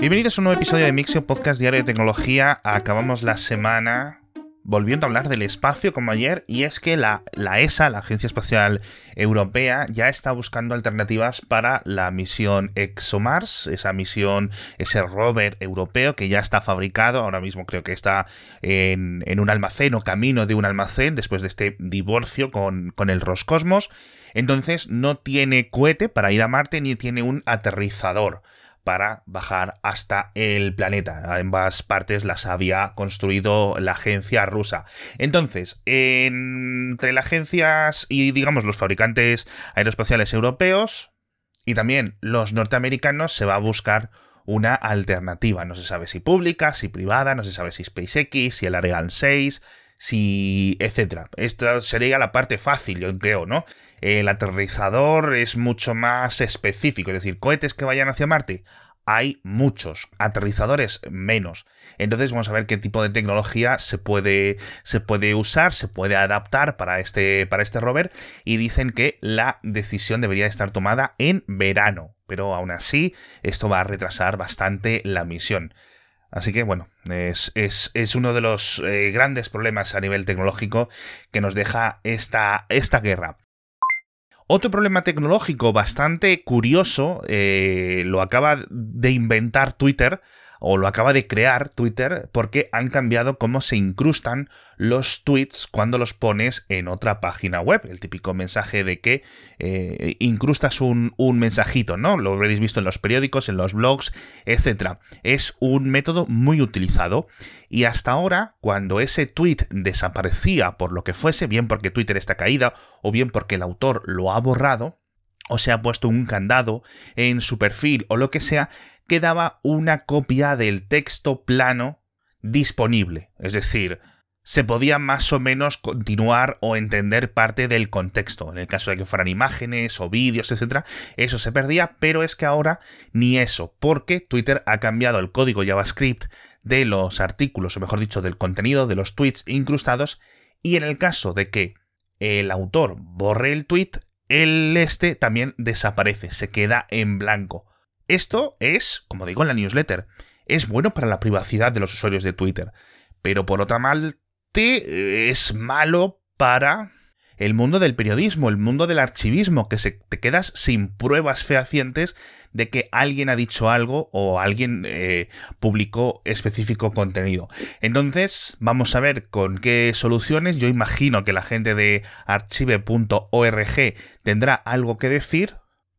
Bienvenidos a un nuevo episodio de Mixio Podcast Diario de Tecnología. Acabamos la semana volviendo a hablar del espacio como ayer, y es que la, ESA, la Agencia Espacial Europea, ya está buscando alternativas para la misión ExoMars, esa misión, ese rover europeo que ya está fabricado, ahora mismo creo que está en, un almacén o camino de un almacén después de este divorcio con el Roscosmos. Entonces no tiene cohete para ir a Marte ni tiene un aterrizador para bajar hasta el planeta. Ambas partes las había construido la agencia rusa. Entonces, entre las agencias y digamos los fabricantes aeroespaciales europeos y también los norteamericanos se va a buscar una alternativa. No se sabe si pública, si privada, no se sabe si SpaceX, si el Ariane 6, si etcétera. Esta sería la parte fácil, yo creo, ¿no? El aterrizador es mucho más específico, es decir, cohetes que vayan hacia Marte. Hay muchos, aterrizadores menos. Entonces vamos a ver qué tipo de tecnología se puede, se puede usar, se puede adaptar para este, para este rover. Y dicen que la decisión debería estar tomada en verano. Pero aún así, esto va a retrasar bastante la misión. Así que bueno, es, es, uno de los eh, grandes problemas a nivel tecnológico que nos deja esta, esta guerra. Otro problema tecnológico bastante curioso eh, lo acaba de inventar Twitter o lo acaba de crear Twitter porque han cambiado cómo se incrustan los tweets cuando los pones en otra página web. El típico mensaje de que eh, incrustas un, un, mensajito, ¿no? Lo habréis visto en los periódicos, en los blogs, etc. Es un método muy utilizado y hasta ahora, cuando ese tweet desaparecía por lo que fuese, bien porque Twitter está caída o bien porque el autor lo ha borrado, o se ha puesto un candado en su perfil o lo que sea, quedaba una copia del texto plano disponible. Es decir, se podía más o menos continuar o entender parte del contexto. En el caso de que fueran imágenes o vídeos, etc., eso se perdía, pero es que ahora ni eso, porque Twitter ha cambiado el código JavaScript de los artículos, o mejor dicho, del contenido de los tweets incrustados, y en el caso de que el autor borre el tweet, el este también desaparece, se queda en blanco. Esto es, como digo en la newsletter, es bueno para la privacidad de los usuarios de Twitter, pero por otra parte eh, es malo para el mundo del periodismo, el mundo del archivismo, que se, te quedas sin pruebas fehacientes de que alguien ha dicho algo o alguien eh, publicó específico contenido. Entonces, vamos a ver con qué soluciones. Yo imagino que la gente de archive.org tendrá algo que decir,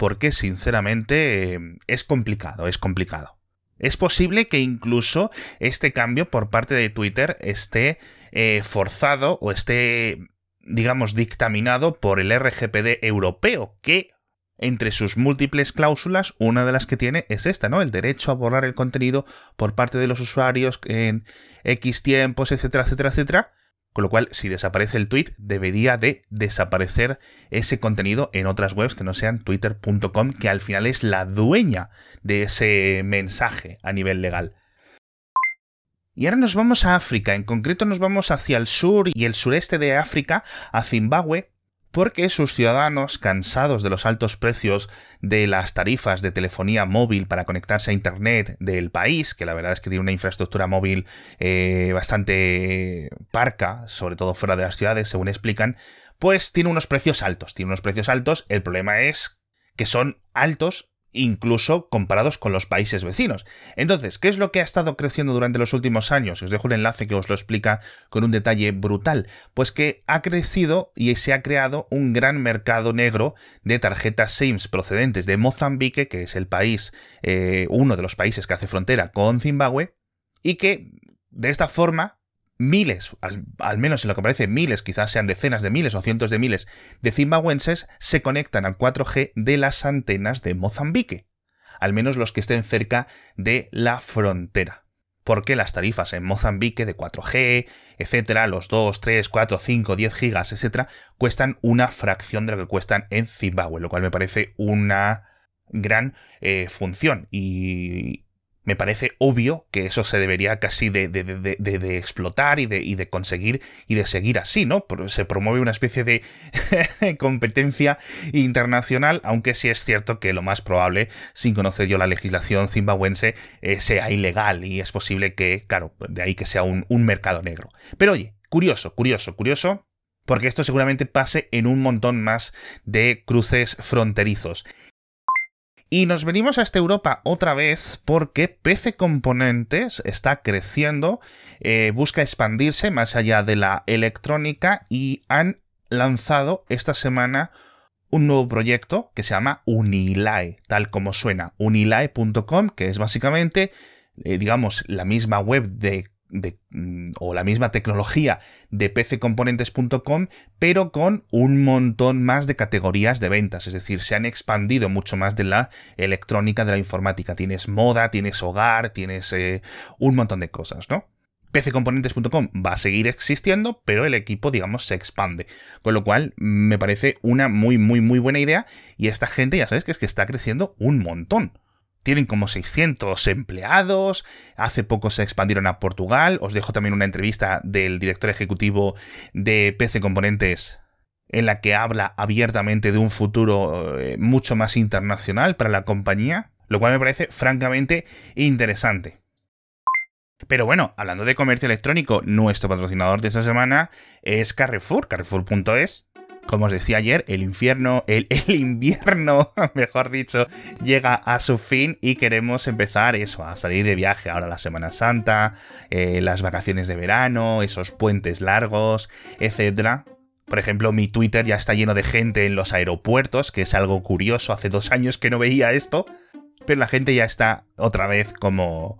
porque sinceramente em, es complicado, es complicado. Es posible que incluso este cambio por parte de Twitter esté eh, forzado o esté, digamos, dictaminado por el RGPD europeo, que entre sus múltiples cláusulas, una de las que tiene es esta, ¿no? El derecho a borrar el contenido por parte de los usuarios en X tiempos, etcétera, etcétera, etcétera. Con lo cual, si desaparece el tweet, debería de desaparecer ese contenido en otras webs que no sean twitter.com, que al final es la dueña de ese mensaje a nivel legal. Y ahora nos vamos a África, en concreto nos vamos hacia el sur y el sureste de África, a Zimbabue, porque sus ciudadanos, cansados de los altos precios de las tarifas de telefonía móvil para conectarse a Internet del país, que la verdad es que tiene una infraestructura móvil eh, bastante parca, sobre todo fuera de las ciudades, según explican, pues tiene unos precios altos. Tiene unos precios altos, el problema es que son altos incluso comparados con los países vecinos. Entonces, ¿qué es lo que ha estado creciendo durante los últimos años? Os dejo un enlace que os lo explica con un detalle brutal. Pues que ha crecido y se ha creado un gran mercado negro de tarjetas SIMS procedentes de Mozambique, que es el país, eh, uno de los países que hace frontera con Zimbabue, y que de esta forma miles, al, menos en lo que parece miles, quizás sean decenas de miles o cientos de miles de zimbabuenses se conectan al 4G de las antenas de Mozambique, al menos los que estén cerca de la frontera. Porque las tarifas en Mozambique de 4G, etcétera, los 2, 3, 4, 5, 10 gigas, etcétera, cuestan una fracción de lo que cuestan en Zimbabue, lo cual me parece una gran eh, función. Y me parece obvio que eso se debería casi de, de, explotar y de, y de, conseguir y de seguir así, ¿no? Se promueve una especie de competencia internacional, aunque sí es cierto que lo más probable, sin conocer yo la legislación zimbabuense, eh, sea ilegal y es posible que, claro, de ahí que sea un, un mercado negro. Pero oye, curioso, curioso, curioso, porque esto seguramente pase en un montón más de cruces fronterizos. Y nos venimos a esta Europa otra vez porque PC Componentes está creciendo, eh, busca expandirse más allá de la electrónica y han lanzado esta semana un nuevo proyecto que se llama Unilae, tal como suena, unilae.com, que es básicamente, eh, digamos, la misma web de Mm, o la misma tecnología de pccomponentes.com, pero con un montón más de categorías de ventas. Es decir, se han expandido mucho más de la electrónica, de la informática. Tienes moda, tienes hogar, tienes eh, un montón de cosas, ¿no? pccomponentes.com va a seguir existiendo, pero el equipo, digamos, se expande. Con lo cual, me parece una muy, muy, muy buena idea. Y esta gente, ya sabes, que es que está creciendo un montón tienen como 600 empleados, hace poco se expandieron a Portugal, os dejo también una entrevista del director ejecutivo de PC Componentes en la que habla abiertamente de un futuro eh, mucho más internacional para la compañía, lo cual me parece francamente interesante. Pero bueno, hablando de comercio electrónico, nuestro patrocinador de esta semana es Carrefour, carrefour.es, como os decía ayer, el infierno, el, invierno, mejor dicho, llega a su fin y queremos empezar eso, a salir de viaje ahora la Semana Santa, eh, las vacaciones de verano, esos puentes largos, etc. Por ejemplo, mi Twitter ya está lleno de gente en los aeropuertos, que es algo curioso, hace dos años que no veía esto, pero la gente ya está otra vez como,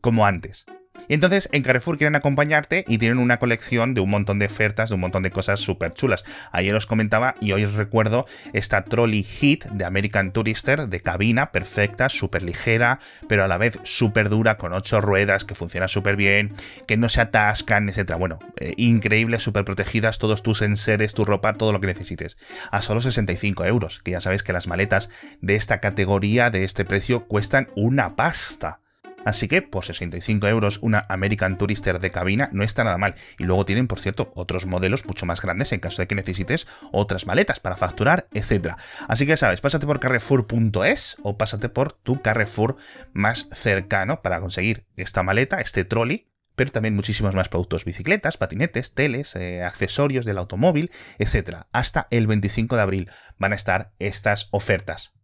como antes. Y entonces en Carrefour quieren acompañarte y tienen una colección de un montón de ofertas, de un montón de cosas súper chulas. Ayer os comentaba y hoy os recuerdo esta trolley hit de American Tourister de cabina perfecta, súper ligera, pero a la vez súper dura, con ocho ruedas, que funciona súper bien, que no se atascan, etc. Bueno, eh, increíble, súper protegidas, todos tus enseres, tu ropa, todo lo que necesites. A solo 65 euros, que ya sabéis que las maletas de esta categoría, de este precio, cuestan una pasta. Así que por 65 euros una American Tourister de cabina no está nada mal. Y luego tienen, por cierto, otros modelos mucho más grandes en caso de que necesites otras maletas para facturar, etc. Así que sabes, pásate por carrefour.es o pásate por tu Carrefour más cercano para conseguir esta maleta, este trolley pero también muchísimos más productos, bicicletas, patinetes, teles, eh, accesorios del automóvil, etc. Hasta el 25 de abril van a estar estas ofertas.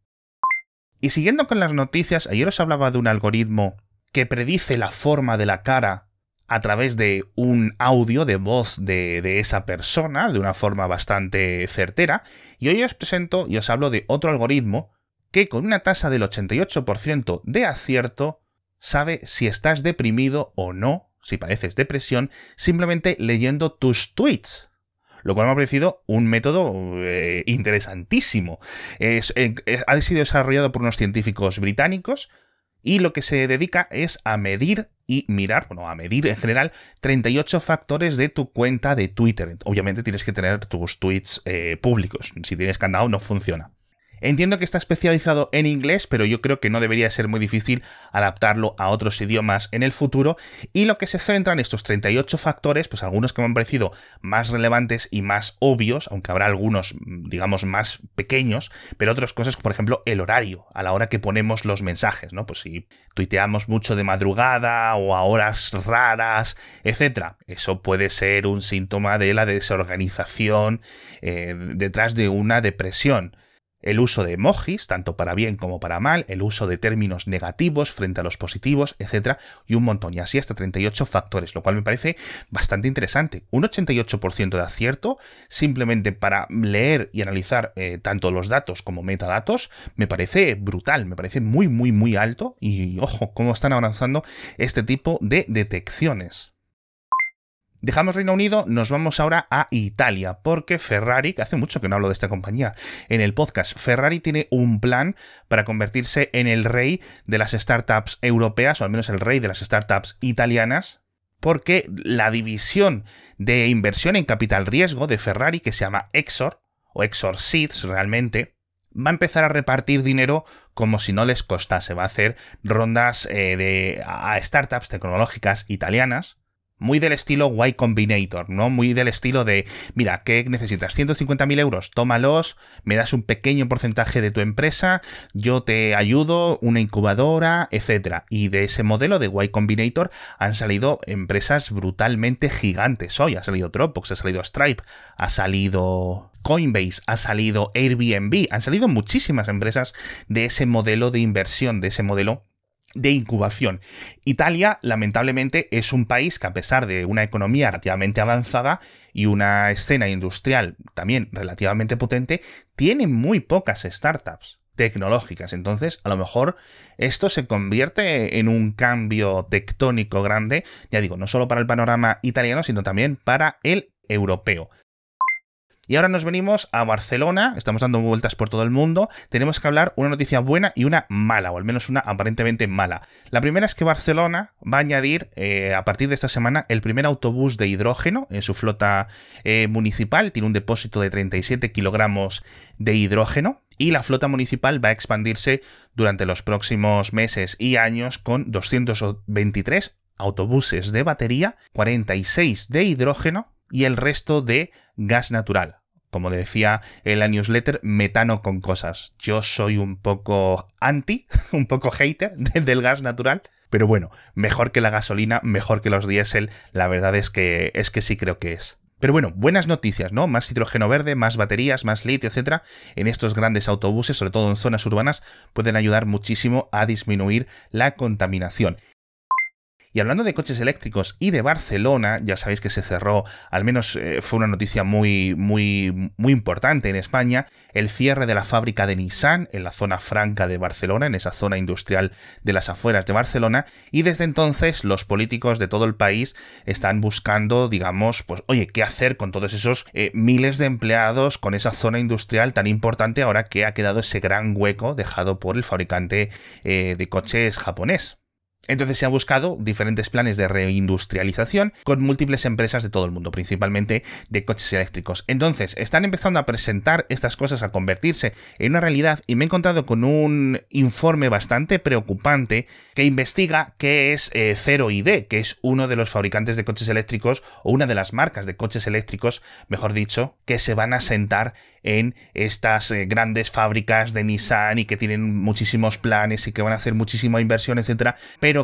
Y siguiendo con las noticias, ayer os hablaba de un algoritmo que predice la forma de la cara a través de un audio de voz de, esa persona, de una forma bastante certera, y hoy os presento y os hablo de otro algoritmo que con una tasa del 88% de acierto sabe si estás deprimido o no, si padeces depresión, simplemente leyendo tus tweets. Lo cual me ha parecido un método eh, interesantísimo. Eh, ha sido desarrollado por unos científicos británicos y lo que se dedica es a medir y mirar, bueno, a medir en general 38 factores de tu cuenta de Twitter. Obviamente tienes que tener tus tweets eh, públicos. Si tienes candado no funciona. Entiendo que está especializado en inglés, pero yo creo que no debería ser muy difícil adaptarlo a otros idiomas en el futuro. Y lo que se centra en estos 38 factores, pues algunos que me han parecido más relevantes y más obvios, aunque habrá algunos, digamos, más pequeños, pero otras cosas, por ejemplo, el horario, a la hora que ponemos los mensajes, ¿no? Pues si tuiteamos mucho de madrugada o a horas raras, etcétera. Eso puede ser un síntoma de la desorganización eh, detrás de una depresión el uso de emojis, tanto para bien como para mal, el uso de términos negativos frente a los positivos, etc. Y un montón, y así hasta 38 factores, lo cual me parece bastante interesante. Un 88% de acierto, simplemente para leer y analizar eh, tanto los datos como metadatos, me parece brutal, me parece muy, muy, muy alto. Y ojo, cómo están avanzando este tipo de detecciones. Dejamos Reino Unido, nos vamos ahora a Italia, porque Ferrari, que hace mucho que no hablo de esta compañía en el podcast, Ferrari tiene un plan para convertirse en el rey de las startups europeas, o al menos el rey de las startups italianas, porque la división de inversión en capital riesgo de Ferrari, que se llama Exor, o Exor Seeds realmente, va a empezar a repartir dinero como si no les costase. Va a hacer rondas eh, de, a startups tecnológicas italianas muy del estilo Y Combinator, ¿no? Muy del estilo de, mira, ¿qué necesitas? 150.000 euros, tómalos, me das un pequeño porcentaje de tu empresa, yo te ayudo, una incubadora, etc. Y de ese modelo de Y Combinator han salido empresas brutalmente gigantes. Hoy ha salido Dropbox, ha salido Stripe, ha salido Coinbase, ha salido Airbnb, han salido muchísimas empresas de ese modelo de inversión, de ese modelo de incubación. Italia, lamentablemente, es un país que a pesar de una economía relativamente avanzada y una escena industrial también relativamente potente, tiene muy pocas startups tecnológicas. Entonces, a lo mejor esto se convierte en un cambio tectónico grande, ya digo, no solo para el panorama italiano, sino también para el europeo. Y ahora nos venimos a Barcelona, estamos dando vueltas por todo el mundo, tenemos que hablar una noticia buena y una mala, o al menos una aparentemente mala. La primera es que Barcelona va a añadir eh, a partir de esta semana el primer autobús de hidrógeno en su flota eh, municipal, tiene un depósito de 37 kilogramos de hidrógeno y la flota municipal va a expandirse durante los próximos meses y años con 223 autobuses de batería, 46 de hidrógeno y el resto de gas natural. Como decía en la newsletter, metano con cosas. Yo soy un poco anti, un poco hater del gas natural, pero bueno, mejor que la gasolina, mejor que los diésel, la verdad es que es que sí creo que es. Pero bueno, buenas noticias, ¿no? Más hidrógeno verde, más baterías, más litio, etcétera, en estos grandes autobuses, sobre todo en zonas urbanas, pueden ayudar muchísimo a disminuir la contaminación. Y hablando de coches eléctricos y de Barcelona, ya sabéis que se cerró, al menos eh, fue una noticia muy, muy, muy importante en España, el cierre de la fábrica de Nissan en la zona franca de Barcelona, en esa zona industrial de las afueras de Barcelona, y desde entonces los políticos de todo el país están buscando, digamos, pues, oye, ¿qué hacer con todos esos eh, miles de empleados, con esa zona industrial tan importante ahora que ha quedado ese gran hueco dejado por el fabricante eh, de coches japonés? Entonces se han buscado diferentes planes de reindustrialización con múltiples empresas de todo el mundo, principalmente de coches eléctricos. Entonces están empezando a presentar estas cosas, a convertirse en una realidad y me he encontrado con un informe bastante preocupante que investiga qué es eh, Zero ID, que es uno de los fabricantes de coches eléctricos o una de las marcas de coches eléctricos, mejor dicho, que se van a sentar en estas eh, grandes fábricas de Nissan y que tienen muchísimos planes y que van a hacer muchísima inversión, etcétera,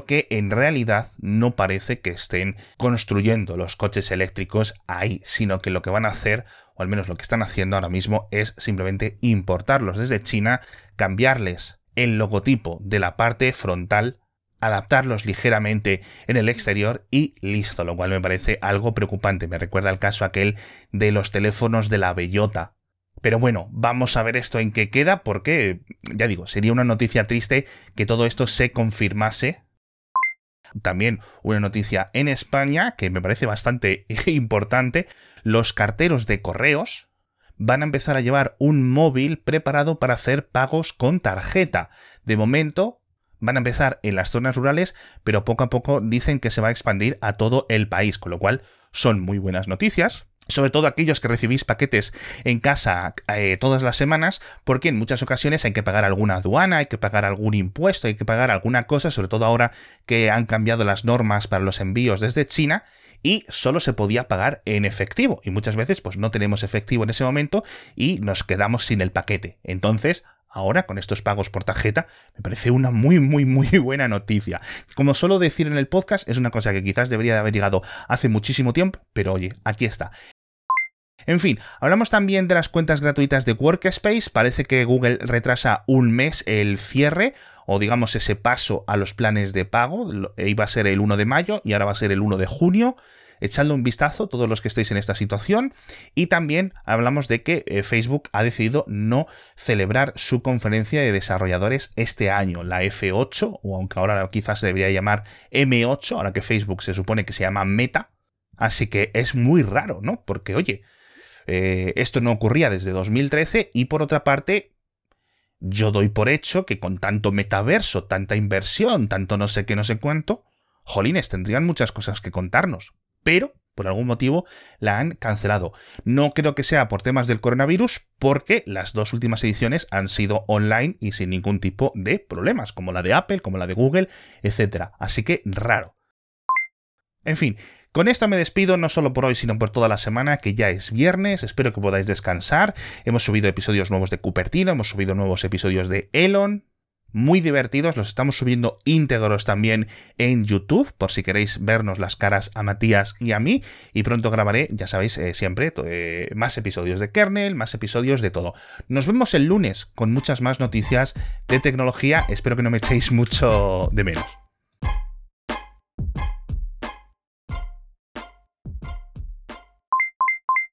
que en realidad no parece que estén construyendo los coches eléctricos ahí, sino que lo que van a hacer o al menos lo que están haciendo ahora mismo es simplemente importarlos desde China, cambiarles el logotipo de la parte frontal adaptarlos ligeramente en el exterior y listo, lo cual me parece algo preocupante. Me recuerda el caso aquel de los teléfonos de la bellota, pero bueno, vamos a ver esto en qué queda, porque, ya digo, sería una noticia triste que todo esto se confirmase. También una noticia en España que me parece bastante importante. Los carteros de correos van a empezar a llevar un móvil preparado para hacer pagos con tarjeta. De momento, van a empezar en las zonas rurales, pero poco a poco dicen que se va a expandir a todo el país, con lo cual son muy buenas noticias sobre todo aquellos que recibís paquetes en casa eh, todas las semanas, porque en muchas ocasiones hay que pagar alguna aduana, hay que pagar algún impuesto, hay que pagar alguna cosa, sobre todo ahora que han cambiado las normas para los envíos desde China y solo se podía pagar en efectivo y muchas veces pues no tenemos efectivo en ese momento y nos quedamos sin el paquete. Entonces, ahora con estos pagos por tarjeta, me parece una muy, muy, muy buena noticia. Como suelo decir en el podcast, es una cosa que quizás debería de haber llegado hace muchísimo tiempo, pero oye, aquí está. En fin, hablamos también de las cuentas gratuitas de Workspace. Parece que Google retrasa un mes el cierre o digamos ese paso a los planes de pago. Iba a ser el 1 de mayo y ahora va a ser el 1 de junio. Echadle un vistazo todos los que estéis en esta situación. Y también hablamos de que eh, Facebook ha decidido no celebrar su conferencia de desarrolladores este año, la F8, o aunque ahora quizás se debería llamar M8, ahora que Facebook se supone que se llama Meta. Así que es muy raro, ¿no? Porque, oye, eh, esto no ocurría desde 2013 y por otra parte, yo doy por hecho que con tanto metaverso, tanta inversión, tanto no sé qué, no sé cuánto, jolines, tendrían muchas cosas que contarnos. Pero por algún motivo la han cancelado. No creo que sea por temas del coronavirus, porque las dos últimas ediciones han sido online y sin ningún tipo de problemas, como la de Apple, como la de Google, etc. Así que raro. En fin, con esto me despido no solo por hoy, sino por toda la semana, que ya es viernes. Espero que podáis descansar. Hemos subido episodios nuevos de Cupertino, hemos subido nuevos episodios de Elon, muy divertidos, los estamos subiendo íntegros también en YouTube, por si queréis vernos las caras a Matías y a mí, y pronto grabaré, ya sabéis, eh, siempre eh, más episodios de kernel, más episodios de todo. Nos vemos el lunes con muchas más noticias de tecnología, espero que no me echéis mucho de menos.